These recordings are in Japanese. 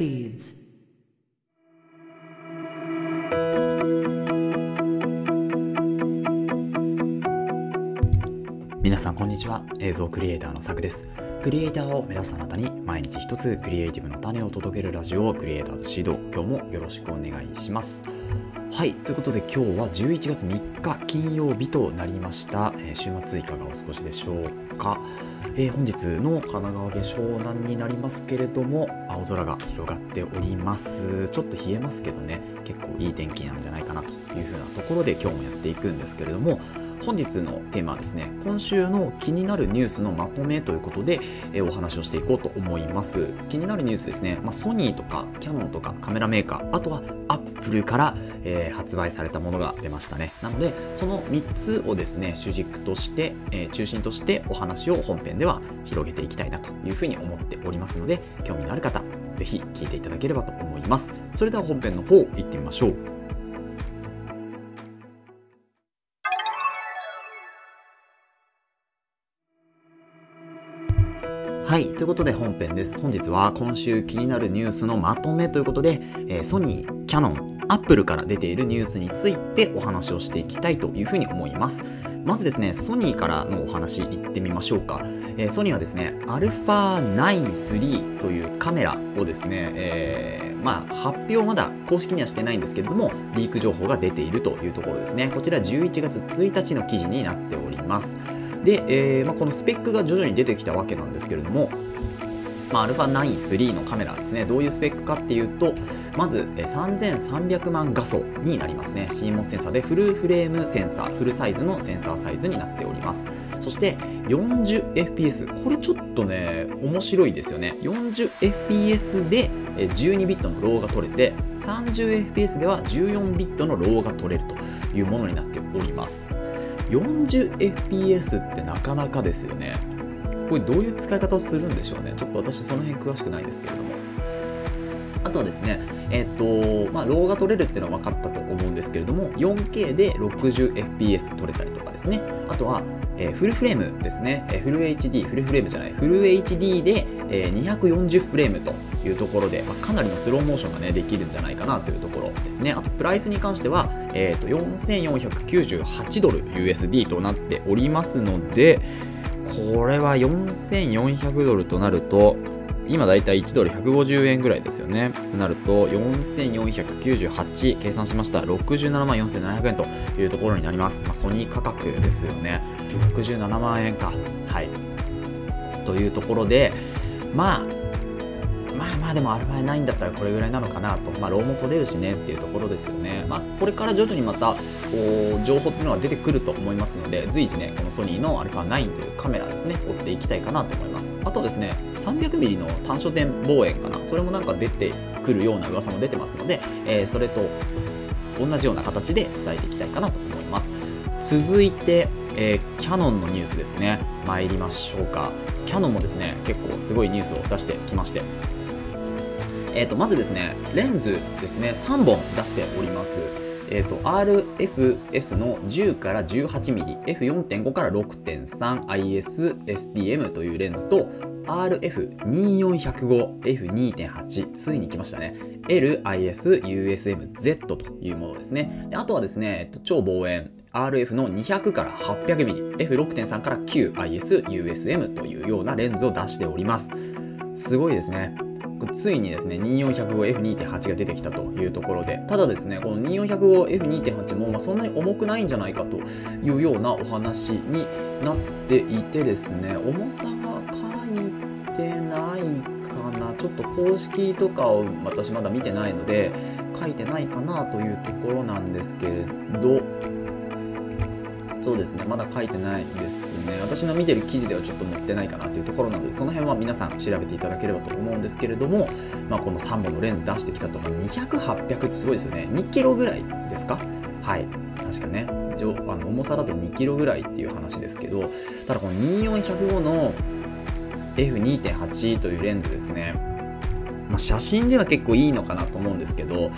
proceeds. 皆さんこんにちは映像クリエイターのさくです。クリエイターを目指すあなたに毎日一つクリエイティブの種を届けるラジオをクリエイターズ指導今日もよろしくお願いします。はい。ということで今日は11月3日金曜日となりました、えー週末いかがお過ごしでしょうか、えー本日の神奈川県湘南になりますけれども青空が広がっております。ちょっと冷えますけどね。結構いい天気なんじゃないかなというふうなところで今日もやっていくんですけれども本日のテーマはですね今週の気になるニュースのまとめということで、えお話をしていこうと思います。気になるニュースですね、まあ、ソニーとかキャノンとかカメラメーカーあとはアップルから、えー発売されたものが出ましたね。なのでその3つをですね主軸として、えー中心としてお話を本編では広げていきたいなというふうに思っておりますので興味のある方ぜひ聞いていただければと思います。それでは本編の方行ってみましょう。はい。ということで本編です。本日は今週気になるニュースのまとめということで、えーソニー、キャノン、アップルから出ているニュースについてお話をしていきたいというふうに思います。まずですね、ソニーからのお話いってみましょうか。えーソニーはですね、α9-3 というカメラをですね、えーまあ、発表まだ公式にはしてないんですけれども、リーク情報が出ているというところですね。こちら11月1日の記事になっております。で、えーまあ、このスペックが徐々に出てきたわけなんですけれども、まあ、α9-3 のカメラですね。どういうスペックかっていうと、まずえー3300万画素になりますね。CMOS センサーでフルフレームセンサー、フルサイズのセンサーサイズになっております。そして 40fps。これちょっとね、面白いですよね。40fps で12ビットの RAW が取れて、30fps では14ビットの RAW が取れるというものになっております。40fps ってなかなかですよね。これどういう使い方をするんでしょうね。ちょっと私その辺詳しくないですけれども。あとはですね、えっと、まあ、 RAW が取れるっていうのは分かったと思うんですけれども、4K で 60fps 取れたりとかですね。あとは、えーフルフレームですね。えーフル HD、フルフレームじゃない、フル HD で、えー240フレームというところで、まあ、かなりのスローモーションがね、できるんじゃないかなというところですね。あと、プライスに関しては、えっと、4498ドル USD となっておりますので、これは4400ドルとなると、今だいたい1ドル150円ぐらいですよね。となると、4498計算しました。67万4700円というところになります。まあ、ソニー価格ですよね。67万円か。はい。というところで、まあ、まあまあでも α9 だったらこれぐらいなのかなと、まあ、ローも取れるしねっていうところですよね。まあ、これから徐々にまたこう情報っていうのが出てくると思いますので、随時ね、このソニーの α9 というカメラですね、追っていきたいかなと思います。あとですね、300mm の単焦点望遠かな、それもなんか出てくるような噂も出てますので、えーそれと同じような形で伝えていきたいかなと思います。続いて、えーキャノンのニュースですね。参りましょうか。キャノンもですね、結構すごいニュースを出してきまして、えー、とまずですね、レンズですね、3本出しております。えー、と RFS の10から 18mm、F4.5 から 6.3ISSDM というレンズと RF2405、F2.8、ついに来ましたね。LISUSMZ というものですね。であとはですね、えっと超望遠 RF の200から 800mm、F6.3 から 9ISUSM というようなレンズを出しております。すごいですね。ついにですね 2405F2.8 が出てきたというところでただですねこの 2405F2.8 も、まあ、そんなに重くないんじゃないかというようなお話になっていてですね重さが書いてないかなちょっと公式とかを私まだ見てないので書いてないかなというところなんですけれどそうですね、まだ書いてないですね。私の見てる記事ではちょっと載ってないかなというところなので、その辺は皆さん調べていただければと思うんですけれども、まあ、この3本のレンズ出してきたと、200、800ってすごいですよね。2キロぐらいですか？はい。確かね。あの重さだと2キロぐらいっていう話ですけど、ただこの2405の F2.8 というレンズですね。まあ、写真では結構いいのかなと思うんですけど、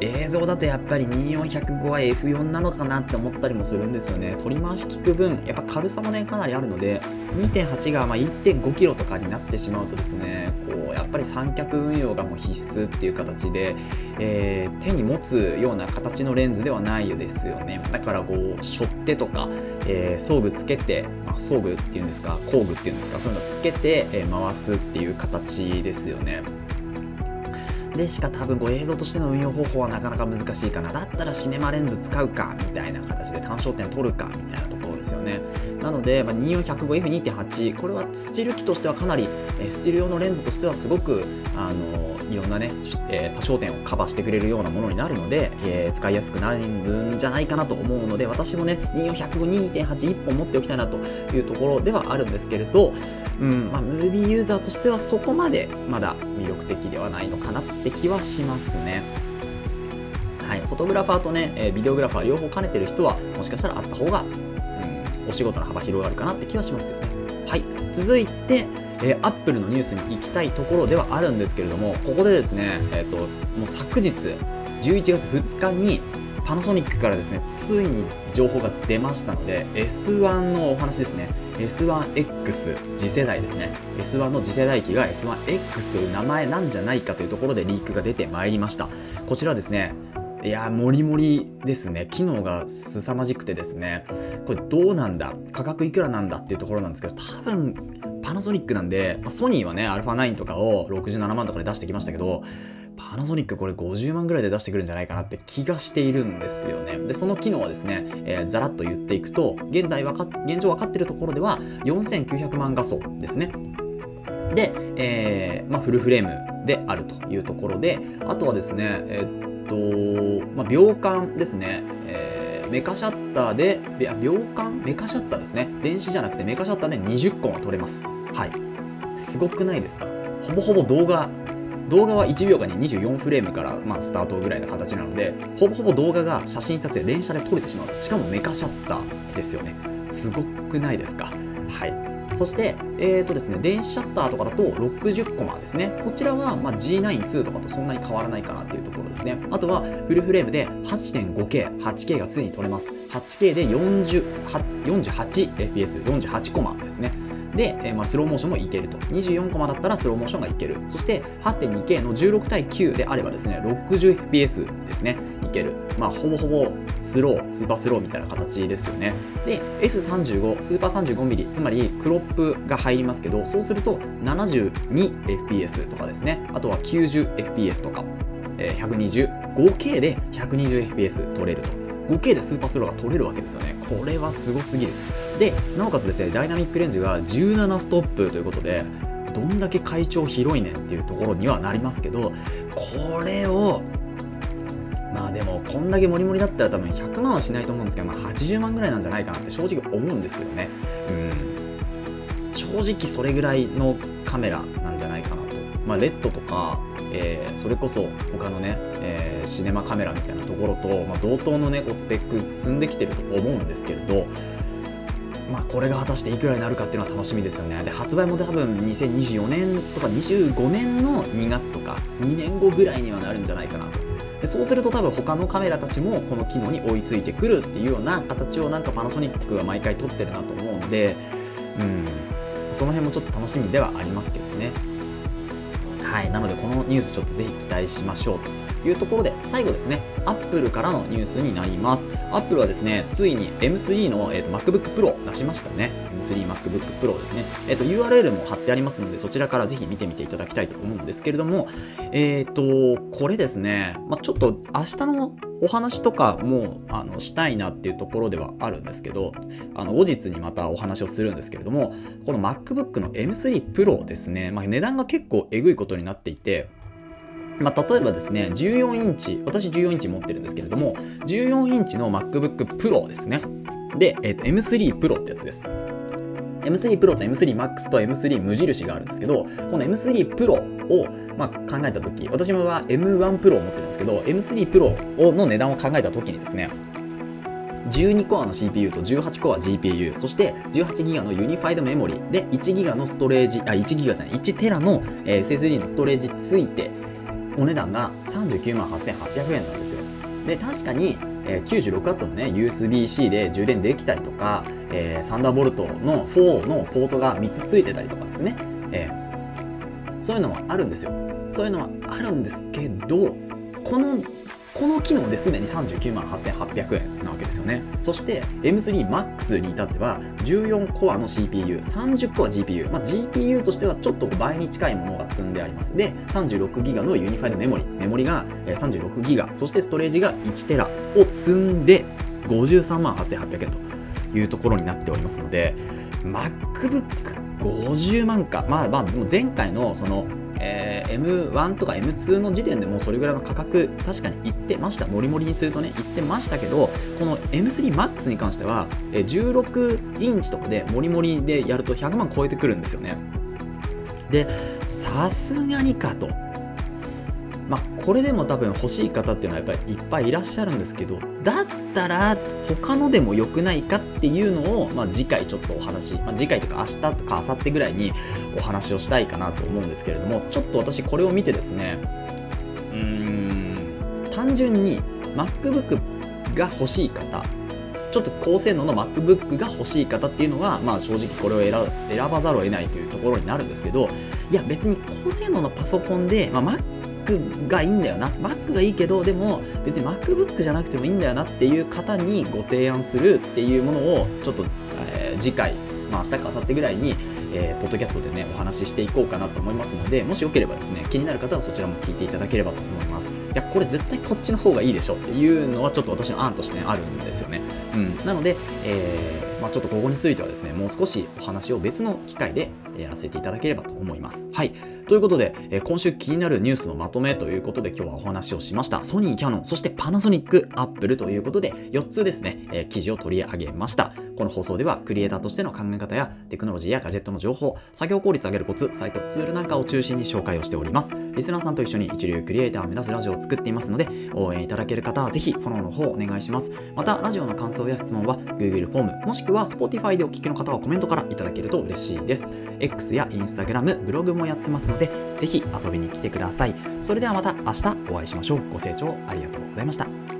映像だとやっぱり2405は F4 なのかなって思ったりもするんですよね。取り回し効く分やっぱ軽さもねかなりあるので2.8がま 1.5kg とかになってしまうとですねこうやっぱり三脚運用がもう必須っていう形で、えー、手に持つような形のレンズではないですよね。だからこう背負ってとか、えー、装具つけて、まあ、装具っていうんですか工具っていうんですかそういうのつけて、え、回すっていう形ですよね。でしか多分こう映像としての運用方法はなかなか難しいかな。だったらシネマレンズ使うかみたいな形で単焦点取るかみたいなところですよね。なので、まあ、24105F2.8 これはスチール機としてはかなり、え、スチール用のレンズとしてはすごくあのいろんなね、えー、多焦点をカバーしてくれるようなものになるので、えー、使いやすくなるんじゃないかなと思うので私もね24105.2.81本持っておきたいなというところではあるんですけれど、うんまあ、ムービーユーザーとしてはそこまでまだ魅力的ではないのかなって気はしますね。はい、フォトグラファーとね、えー、ビデオグラファー両方兼ねてる人はもしかしたらあった方が、うん、お仕事の幅広がるかなって気はしますよね。はい、続いて、えー、アップルのニュースに行きたいところではあるんですけれどもここでですね、えーと、もう昨日11月2日にパナソニックからですねついに情報が出ましたので S1 のお話ですね。S1X 次世代ですね。S1 の次世代機が S1X という名前なんじゃないかというところでリークが出てまいりました。こちらですねいやもりもりですね。機能が凄まじくてですねこれどうなんだ？価格いくらなんだ？っていうところなんですけど多分パナソニックなんで、まあ、ソニーはね α9 とかを67万とかで出してきましたけどパナソニックこれ50万ぐらいで出してくるんじゃないかなって気がしているんですよね。で、その機能はですね、えー、ざらっと言っていくと、現代わか、現状分かってるところでは4900万画素ですね。で、えー、まあ、フルフレームであるというところで、あとはですね、えー、っと、まあ、秒間ですね、メカシャッターで、秒間？メカシャッターですね。電子じゃなくてメカシャッターで20個は撮れます。はい。すごくないですか？ほぼほぼ動画動画は1秒間に24フレームから、まあ、スタートぐらいの形なのでほぼほぼ動画が写真撮影連写で撮れてしまうしかもメカシャッターですよねすごくないですか？はいそして、えーとですね、電子シャッターとかだと60コマですね。こちらは、ま G9-2 とかとそんなに変わらないかなっていうところですね。あとはフルフレームで 8.5K、8K がついに撮れます。8K で 48fps、48コマですね。で、えー、まあ、スローモーションもいけると。24コマだったらスローモーションがいける。そして 8.2K の16対9であればですね、60fps ですね、いける。まあ、ほぼほぼスロー、スーパースローみたいな形ですよね。で、S35、スーパー 35mm、つまりクロップが入りますけど、そうすると 72fps とかですね、あとは 90fps とか、えー、120、合計で 120fps 取れると。5K でスーパースローが取れるわけですよね。これはすごすぎる。で、なおかつですね、ダイナミックレンジが17ストップということで、どんだけ会長広いねんっていうところにはなりますけど、これを、まあでも、こんだけモリモリだったら多分100万はしないと思うんですけど、まあ80万ぐらいなんじゃないかなって正直思うんですけどね。うん。正直それぐらいのカメラなんじゃないかなと。まあ、レッドとか、えー、それこそ他のね、えー、シネマカメラみたいなところと、まあ、同等のねこうスペック積んできてると思うんですけれどまあこれが果たしていくらになるかっていうのは楽しみですよね。で発売も多分2024年とか25年の2月とか2年後ぐらいにはなるんじゃないかなと。でそうすると多分他のカメラたちもこの機能に追いついてくるっていうような形をなんかパナソニックは毎回撮ってるなと思うのでうんその辺もちょっと楽しみではありますけどね。はい、なのでこのニュースちょっとぜひ期待しましょうと。いうところで最後ですね、アップルからのニュースになります。アップルはですね、ついに M3 の、えーと、MacBook Pro 出しましたね。M3MacBook Pro ですね。えっ、ー、と URL も貼ってありますので、そちらからぜひ見てみていただきたいと思うんですけれども、えっ、ー、と、これですね、まあ、ちょっと明日のお話とかもあのしたいなっていうところではあるんですけど、あの後日にまたお話をするんですけれども、この MacBook の M3 Pro ですね、まあ、値段が結構えぐいことになっていて、まあ、例えばですね、14インチ、私14インチ持ってるんですけれども、14インチの MacBook Pro ですね。で、えー、と M3 Pro ってやつです。M3 Pro と M3 Max と M3 無印があるんですけど、この M3 Pro を、まあ、考えたとき、私は M1 Pro を持ってるんですけど、M3 Pro の値段を考えたときにですね、12コアの CPU と18コア GPU、そして18ギガのユニファイドメモリで1ギガのストレージ、あ、1ギガじゃない、1テラの、えー、SSD のストレージついて、お値段が39万8800円なんですよ。で確かに、えー、96ワットのね USB-C で充電できたりとか、えー、サンダーボルトの4のポートが3つついてたりとかですね、えー、そういうのはあるんですよ。そういうのはあるんですけどこのこの機能ですでに39万8800円なわけですよね。そして M3MAX に至っては14コアの CPU30 コア GPU、まあ、GPU としてはちょっと倍に近いものが積んであります。で 36GB のユニファイドメモリ。メモリが 36GB そしてストレージが 1TB を積んで53万8800円と。いうところになっておりますので MacBook50 万か。まあまあでも前回のそのえー、M1 とか M2 の時点でもうそれぐらいの価格確かに言ってました。モリモリにするとね言ってましたけどこの M3MAX に関しては、え、16インチとかでモリモリでやると100万超えてくるんですよね。でさすがにかと。まあ、これでも多分欲しい方っていうのはやっぱりいっぱいいらっしゃるんですけどだったら他のでも良くないかっていうのを、まあ、次回ちょっとお話、まあ、次回とか明日とか明後日ぐらいにお話をしたいかなと思うんですけれどもちょっと私これを見てですねうーん単純に MacBook が欲しい方ちょっと高性能の MacBook が欲しい方っていうのは、まあ、正直これを選ばざるを得ないというところになるんですけどいや別に高性能のパソコンで、まあ、Mac Mac がいいんだよな。Mac がいいけどでも別に MacBook じゃなくてもいいんだよなっていう方にご提案するっていうものをちょっと、えー、次回まあ明日か明後日ぐらいに、えー、ポッドキャストでねお話ししていこうかなと思いますのでもしよければですね気になる方はそちらも聞いていただければと思います。いやこれ絶対こっちの方がいいでしょっていうのはちょっと私の案として、あるんですよね、うん、なので、えーまあ、ちょっとここについてはですね、もう少しお話を別の機会でやらせていただければと思います。はい。ということで、え今週気になるニュースのまとめということで今日はお話をしました。ソニー、キャノン、そしてパナソニック、アップルということで4つですね、え記事を取り上げました。この放送ではクリエイターとしての考え方やテクノロジーやガジェットの情報、作業効率を上げるコツ、サイト、ツールなんかを中心に紹介をしております。リスナーさんと一緒に一流クリエイターを目指すラジオを作っていますので、応援いただける方はぜひフォローの方お願いします。また、ラジオの感想や質問は Google フォーム、もしくは Spotify でお聞きの方はコメントからいただけると嬉しいです。X や Instagram、ブログもやってますので、ぜひ遊びに来てください。それではまた明日お会いしましょう。ご清聴ありがとうございました。